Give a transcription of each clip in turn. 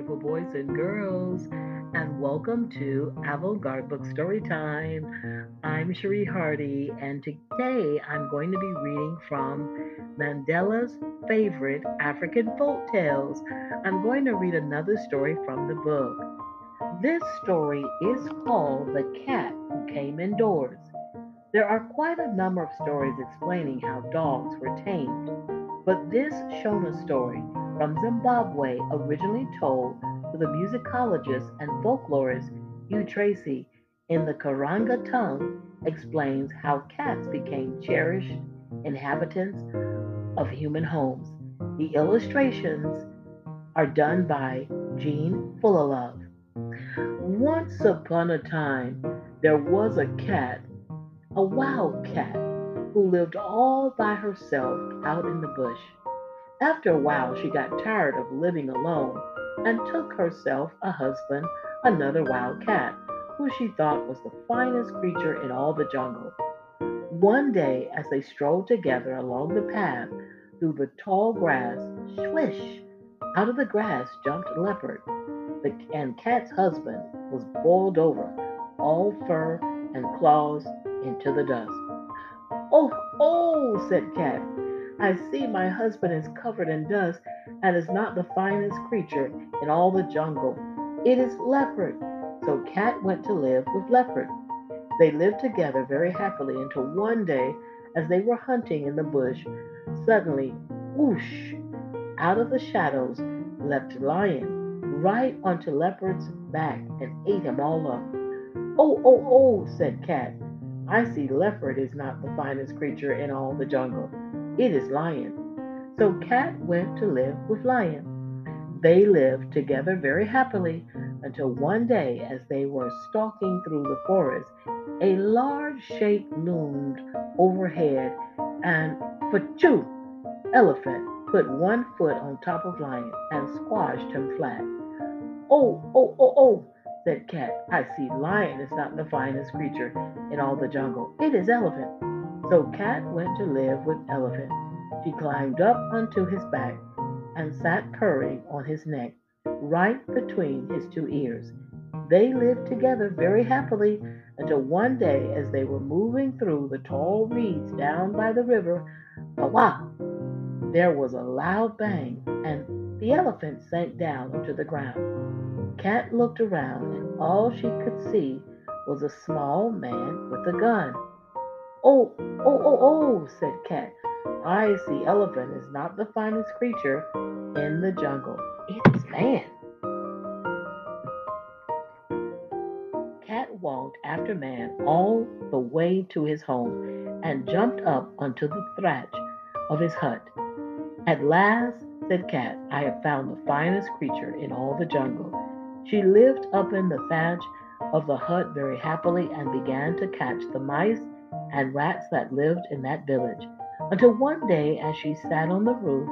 wonderful boys and girls, and welcome to Avant Garde Book Story Time. I'm Cherie Hardy, and today I'm going to be reading from Mandela's favorite African folk tales. I'm going to read another story from the book. This story is called The Cat Who Came Indoors. There are quite a number of stories explaining how dogs were tamed, but this Shona story from Zimbabwe, originally told to the musicologist and folklorist Hugh Tracey in the Karanga tongue, explains how cats became cherished inhabitants of human homes. The illustrations are done by Jean Fullalove. Once upon a time, there was a cat, a wild cat, who lived all by herself out in the bush. After a while, she got tired of living alone and took herself a husband, another wild cat, who she thought was the finest creature in all the jungle. One day, as they strolled together along the path through the tall grass, swish! Out of the grass jumped a leopard. And Cat's husband was boiled over, all fur and claws into the dust. Oh, oh, said Cat. I see my husband is covered in dust and is not the finest creature in all the jungle. It is Leopard. So Cat went to live with Leopard. They lived together very happily until one day, as they were hunting in the bush, suddenly, whoosh, out of the shadows leapt Lion right onto Leopard's back and ate him all up. Oh, oh, oh, said Cat. I see Leopard is not the finest creature in all the jungle. It is Lion. So Cat went to live with Lion. They lived together very happily until one day, as they were stalking through the forest, a large shape loomed overhead, and Pachoo, elephant, put one foot on top of Lion and squashed him flat. Oh, oh, oh, oh, said Cat. I see Lion is not the finest creature in all the jungle. It is Elephant. So Cat went to live with Elephant. She climbed up onto his back and sat purring on his neck, right between his two ears. They lived together very happily until one day, as they were moving through the tall reeds down by the river, wow, there was a loud bang, and the elephant sank down onto the ground. Cat looked around, and all she could see was a small man with a gun. Oh, oh, oh, oh, said Cat. I see elephant is not the finest creature in the jungle. It's man. Cat walked after man all the way to his home and jumped up onto the thatch of his hut. At last, said Cat, I have found the finest creature in all the jungle. She lived up in the thatch of the hut very happily and began to catch the mice and rats that lived in that village, until one day, as she sat on the roof,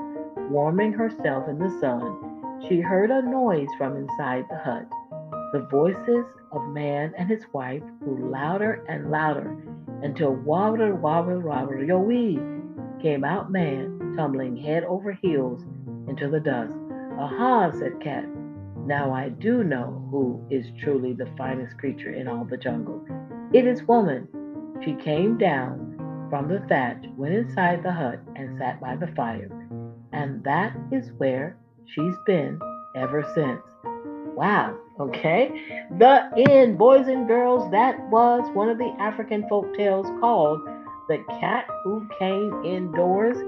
warming herself in the sun, she heard a noise from inside the hut. The voices of man and his wife grew louder and louder until wobble, wobble, wobble, yo wee came out man, tumbling head over heels into the dust. Aha, said Cat. Now I do know who is truly the finest creature in all the jungle. It is woman. She came down from the thatch, went inside the hut, and sat by the fire. And that is where she's been ever since. Wow, okay. The end, boys and girls. That was one of the African folk tales called The Cat Who Came Indoors.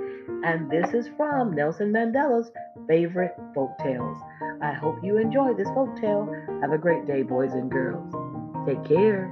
And this is from Nelson Mandela's favorite folk tales. I hope you enjoyed this folk tale. Have a great day, boys and girls. Take care.